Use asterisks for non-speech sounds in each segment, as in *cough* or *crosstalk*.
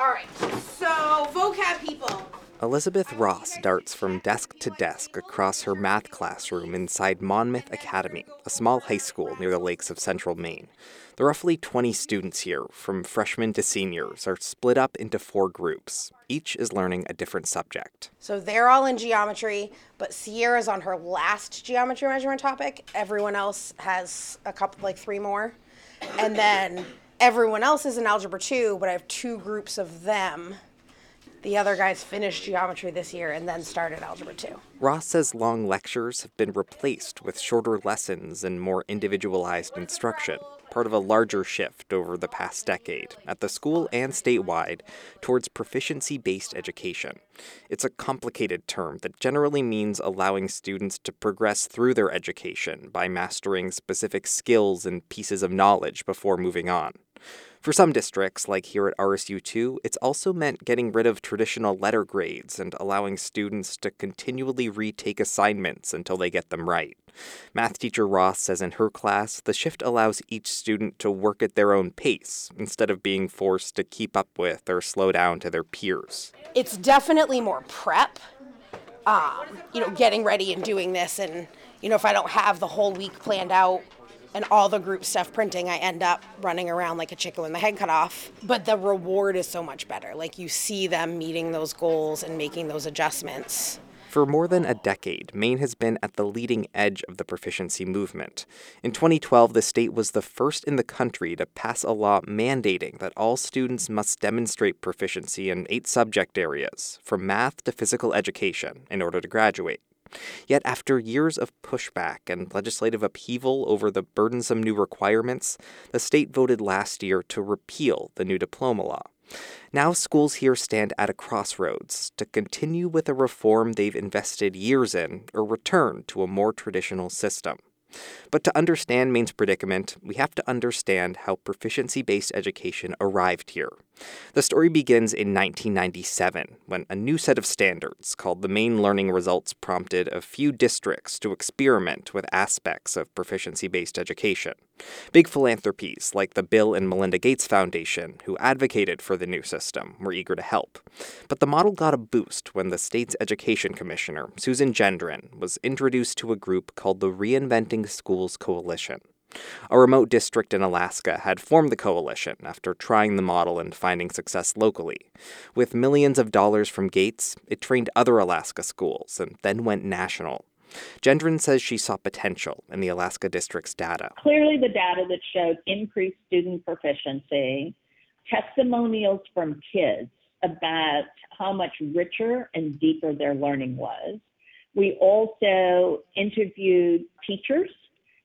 All right. So, vocab people. Elizabeth Ross darts from desk to desk across her math classroom inside Monmouth Academy, a small high school near the lakes of central Maine. The roughly 20 students here, from freshmen to seniors, are split up into four groups. Each is learning a different subject. So they're all in geometry, but Sierra's on her last geometry measurement topic. Everyone else has a couple, like three more. And then everyone else is in algebra two, but I have two groups of them. The other guys finished geometry this year and then started algebra two. Ross says long lectures have been replaced with shorter lessons and more individualized instruction, part of a larger shift over the past decade, at the school and statewide, towards proficiency based education. It's a complicated term that generally means allowing students to progress through their education by mastering specific skills and pieces of knowledge before moving on. For some districts, like here at RSU2, it's also meant getting rid of traditional letter grades and allowing students to continually retake assignments until they get them right. Math teacher Ross says in her class, the shift allows each student to work at their own pace instead of being forced to keep up with or slow down to their peers. It's definitely more prep, um, you know, getting ready and doing this. And, you know, if I don't have the whole week planned out, and all the group stuff printing, I end up running around like a chicken with my head cut off. But the reward is so much better. Like you see them meeting those goals and making those adjustments. For more than a decade, Maine has been at the leading edge of the proficiency movement. In 2012, the state was the first in the country to pass a law mandating that all students must demonstrate proficiency in eight subject areas, from math to physical education, in order to graduate. Yet, after years of pushback and legislative upheaval over the burdensome new requirements, the state voted last year to repeal the new diploma law. Now, schools here stand at a crossroads to continue with a reform they've invested years in or return to a more traditional system. But to understand Maine's predicament, we have to understand how proficiency based education arrived here. The story begins in 1997 when a new set of standards called the Maine Learning Results prompted a few districts to experiment with aspects of proficiency based education. Big philanthropies like the Bill and Melinda Gates Foundation, who advocated for the new system, were eager to help. But the model got a boost when the state's education commissioner, Susan Gendron, was introduced to a group called the Reinventing Schools Coalition. A remote district in Alaska had formed the coalition after trying the model and finding success locally. With millions of dollars from Gates, it trained other Alaska schools and then went national. Gendron says she saw potential in the Alaska district's data. Clearly, the data that showed increased student proficiency, testimonials from kids about how much richer and deeper their learning was. We also interviewed teachers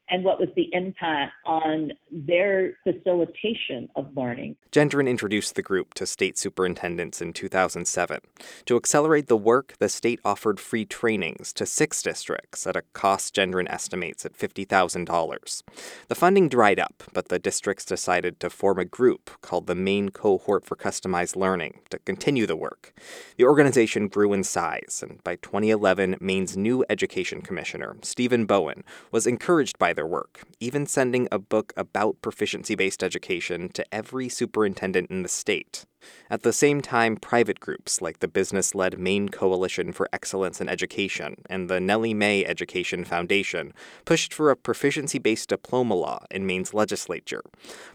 and what was the impact on their facilitation of learning. Gendron introduced the group to state superintendents in 2007. To accelerate the work, the state offered free trainings to six districts at a cost Gendron estimates at $50,000. The funding dried up, but the districts decided to form a group called the Maine Cohort for Customized Learning to continue the work. The organization grew in size, and by 2011, Maine's new education commissioner, Stephen Bowen, was encouraged by their work, even sending a book about proficiency based education to every superintendent in the state. At the same time, private groups like the business led Maine Coalition for Excellence in Education and the Nellie Mae Education Foundation pushed for a proficiency based diploma law in Maine's legislature.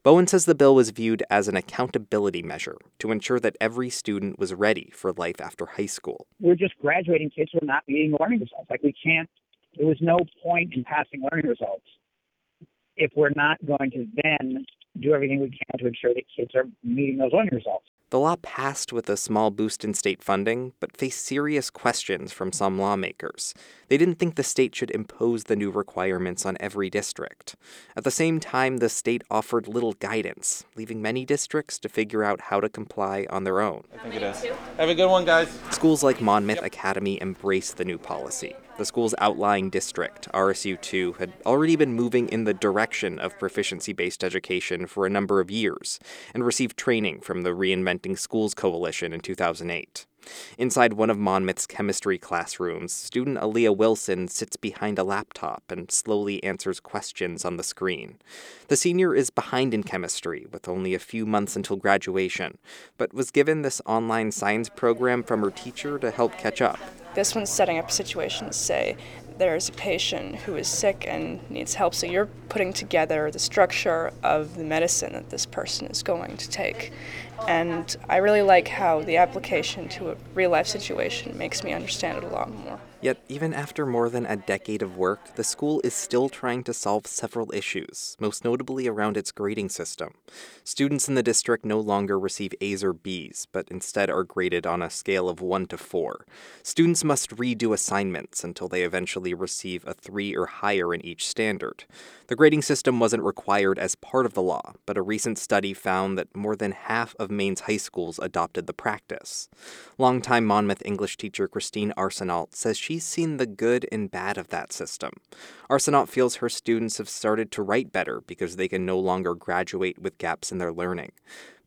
Bowen says the bill was viewed as an accountability measure to ensure that every student was ready for life after high school. We're just graduating kids who are not meeting learning results. Like, we can't there was no point in passing learning results if we're not going to then do everything we can to ensure that kids are meeting those learning results. The law passed with a small boost in state funding, but faced serious questions from some lawmakers. They didn't think the state should impose the new requirements on every district. At the same time, the state offered little guidance, leaving many districts to figure out how to comply on their own. I think it is. Have a good one, guys. Schools like Monmouth Academy embraced the new policy. The school's outlying district, RSU2, had already been moving in the direction of proficiency based education for a number of years and received training from the Reinventing Schools Coalition in 2008. Inside one of Monmouth's chemistry classrooms, student Aaliyah Wilson sits behind a laptop and slowly answers questions on the screen. The senior is behind in chemistry, with only a few months until graduation, but was given this online science program from her teacher to help catch up. This one's setting up situations, say, there's a patient who is sick and needs help, so you're putting together the structure of the medicine that this person is going to take. And I really like how the application to a real life situation makes me understand it a lot more. Yet, even after more than a decade of work, the school is still trying to solve several issues, most notably around its grading system. Students in the district no longer receive A's or B's, but instead are graded on a scale of 1 to 4. Students must redo assignments until they eventually receive a 3 or higher in each standard. The grading system wasn't required as part of the law, but a recent study found that more than half of Maine's high schools adopted the practice. Longtime Monmouth English teacher Christine Arsenault says she's seen the good and bad of that system. Arsenault feels her students have started to write better because they can no longer graduate with gaps in their learning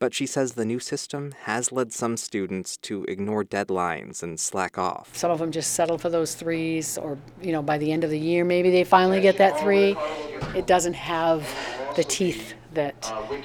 but she says the new system has led some students to ignore deadlines and slack off. Some of them just settle for those threes, or, you know, by the end of the year, maybe they finally get that three. It doesn't have the teeth that uh,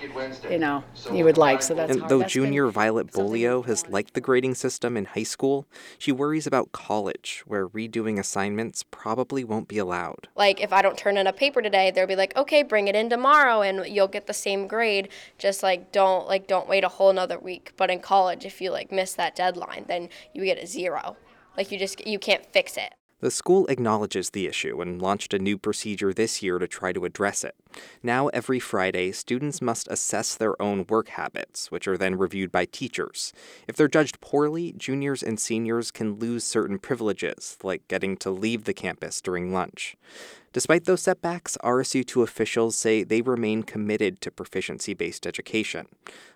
you know you would like. So that's and hard. though That's junior been Violet Bolio has liked the grading system in high school, she worries about college, where redoing assignments probably won't be allowed. Like if I don't turn in a paper today, they'll be like, "Okay, bring it in tomorrow and you'll get the same grade." Just like don't like don't wait a whole another week. But in college, if you like miss that deadline, then you get a zero. Like you just you can't fix it. The school acknowledges the issue and launched a new procedure this year to try to address it. Now, every Friday, students must assess their own work habits, which are then reviewed by teachers. If they're judged poorly, juniors and seniors can lose certain privileges, like getting to leave the campus during lunch. Despite those setbacks, RSU2 officials say they remain committed to proficiency based education.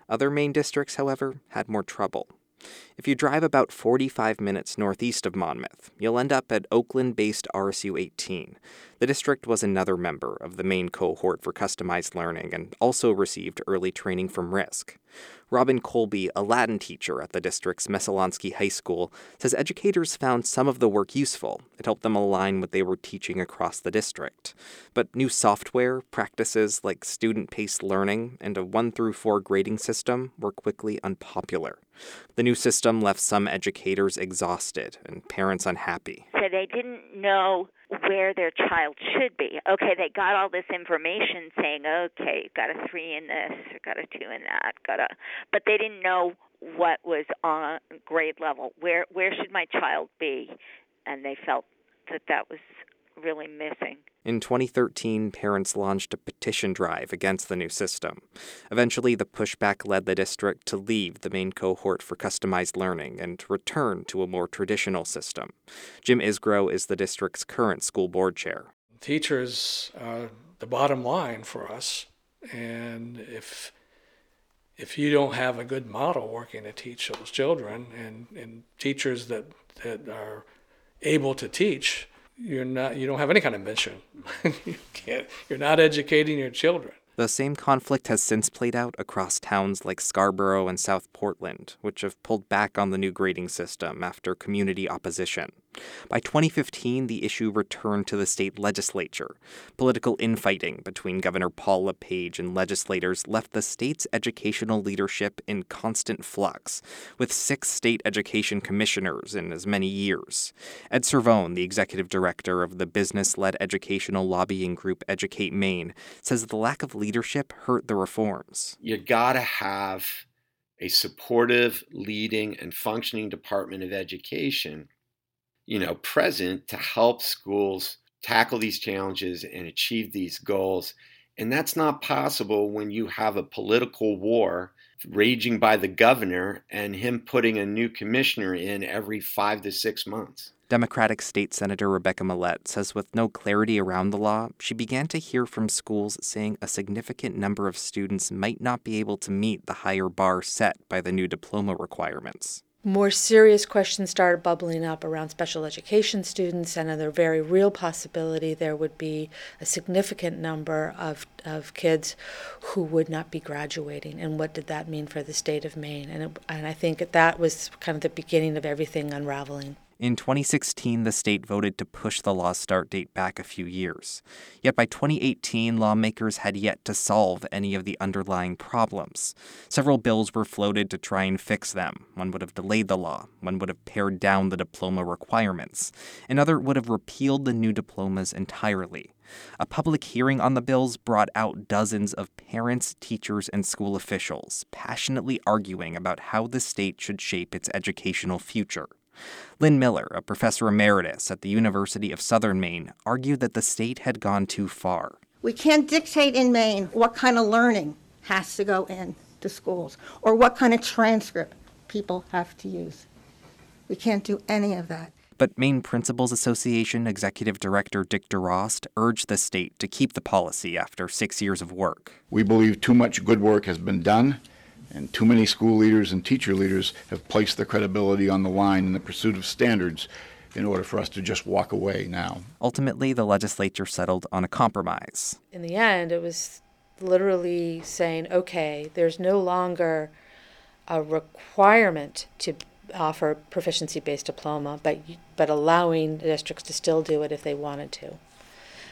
Other Maine districts, however, had more trouble. If you drive about 45 minutes northeast of Monmouth, you'll end up at Oakland based RSU 18. The district was another member of the Maine cohort for customized learning and also received early training from RISC. Robin Colby, a Latin teacher at the district's Messalonskee High School, says educators found some of the work useful. It helped them align what they were teaching across the district. But new software, practices like student paced learning, and a 1 through 4 grading system were quickly unpopular. The new system left some educators exhausted and parents unhappy. They didn't know where their child should be. Okay, they got all this information saying, okay, got a three in this, or got a two in that, got a, but they didn't know what was on grade level. Where where should my child be? And they felt that that was really missing. In 2013, parents launched a petition drive against the new system. Eventually, the pushback led the district to leave the Maine cohort for customized learning and return to a more traditional system. Jim Isgrow is the district's current school board chair. Teachers are the bottom line for us, and if if you don't have a good model working to teach those children and, and teachers that, that are able to teach, you're not you don't have any kind of mission. *laughs* you can't you're not educating your children. The same conflict has since played out across towns like Scarborough and South Portland, which have pulled back on the new grading system after community opposition. By 2015, the issue returned to the state legislature. Political infighting between Governor Paul LePage and legislators left the state's educational leadership in constant flux, with six state education commissioners in as many years. Ed Cervone, the executive director of the business led educational lobbying group Educate Maine, says the lack of leadership hurt the reforms. You gotta have a supportive, leading, and functioning Department of Education you know, present to help schools tackle these challenges and achieve these goals. And that's not possible when you have a political war raging by the governor and him putting a new commissioner in every five to six months. Democratic State Senator Rebecca Millett says with no clarity around the law, she began to hear from schools saying a significant number of students might not be able to meet the higher bar set by the new diploma requirements. More serious questions started bubbling up around special education students, and a very real possibility there would be a significant number of, of kids who would not be graduating. And what did that mean for the state of Maine? And, it, and I think that was kind of the beginning of everything unraveling. In 2016, the state voted to push the law's start date back a few years. Yet by 2018, lawmakers had yet to solve any of the underlying problems. Several bills were floated to try and fix them. One would have delayed the law, one would have pared down the diploma requirements, another would have repealed the new diplomas entirely. A public hearing on the bills brought out dozens of parents, teachers, and school officials passionately arguing about how the state should shape its educational future. Lynne Miller, a professor emeritus at the University of Southern Maine, argued that the state had gone too far. We can't dictate in Maine what kind of learning has to go in to schools or what kind of transcript people have to use. We can't do any of that. But Maine Principals Association Executive Director Dick Durost urged the state to keep the policy after six years of work. We believe too much good work has been done and too many school leaders and teacher leaders have placed their credibility on the line in the pursuit of standards in order for us to just walk away now. Ultimately, the legislature settled on a compromise. In the end, it was literally saying, okay, there's no longer a requirement to offer proficiency based diploma, but, but allowing districts to still do it if they wanted to.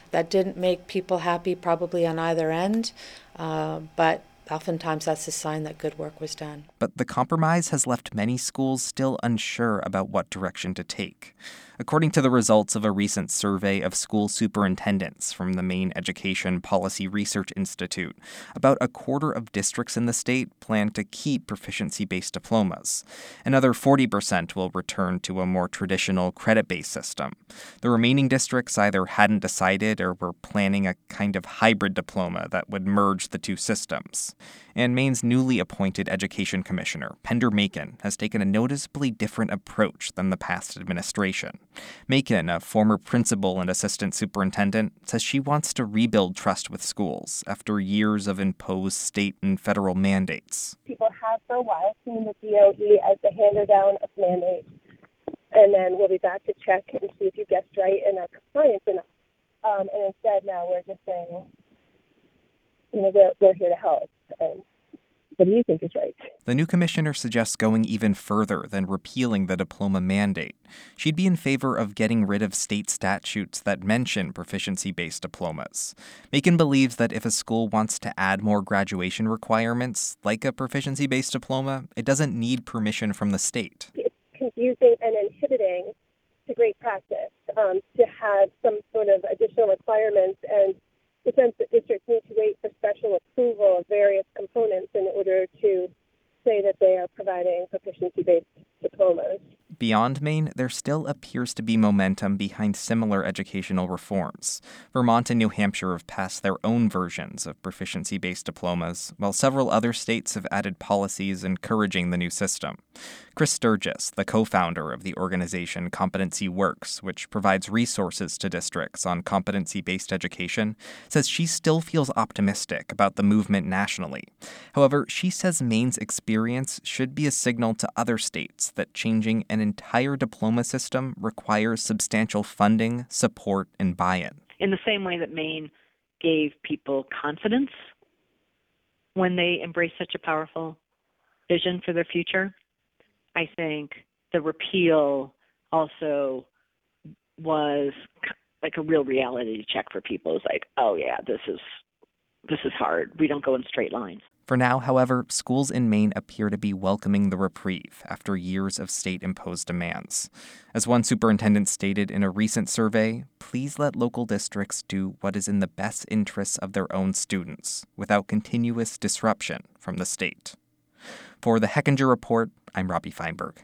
That didn't make people happy, probably on either end, uh, but Oftentimes, that's a sign that good work was done. But the compromise has left many schools still unsure about what direction to take. According to the results of a recent survey of school superintendents from the Maine Education Policy Research Institute, about a quarter of districts in the state plan to keep proficiency based diplomas. Another 40% will return to a more traditional credit based system. The remaining districts either hadn't decided or were planning a kind of hybrid diploma that would merge the two systems and Maine's newly appointed Education Commissioner, Pender Makin, has taken a noticeably different approach than the past administration. Makin, a former principal and assistant superintendent, says she wants to rebuild trust with schools after years of imposed state and federal mandates. People have for a while seen the DOE as the hander down of mandates, and then we'll be back to check and see if you guessed right and are compliant enough. Um, and instead, now we're just saying, you know, we're, we're here to help. And what do you think is right? The new commissioner suggests going even further than repealing the diploma mandate. She'd be in favor of getting rid of state statutes that mention proficiency based diplomas. Makin believes that if a school wants to add more graduation requirements, like a proficiency based diploma, it doesn't need permission from the state. It's confusing and inhibiting to great practice um, to have some sort of additional requirements and the sense that districts need to wait for special approval of various components in order to say that they are providing proficiency based diplomas. Beyond Maine, there still appears to be momentum behind similar educational reforms. Vermont and New Hampshire have passed their own versions of proficiency based diplomas, while several other states have added policies encouraging the new system. Chris Sturgis, the co founder of the organization Competency Works, which provides resources to districts on competency based education, says she still feels optimistic about the movement nationally. However, she says Maine's experience should be a signal to other states that changing an entire diploma system requires substantial funding, support, and buy in. In the same way that Maine gave people confidence when they embraced such a powerful vision for their future, I think the repeal also was like a real reality check for people. It's like, oh yeah, this is this is hard. We don't go in straight lines. For now, however, schools in Maine appear to be welcoming the reprieve after years of state imposed demands. As one superintendent stated in a recent survey, please let local districts do what is in the best interests of their own students without continuous disruption from the state. For the Hechinger Report, I'm Robbie Feinberg.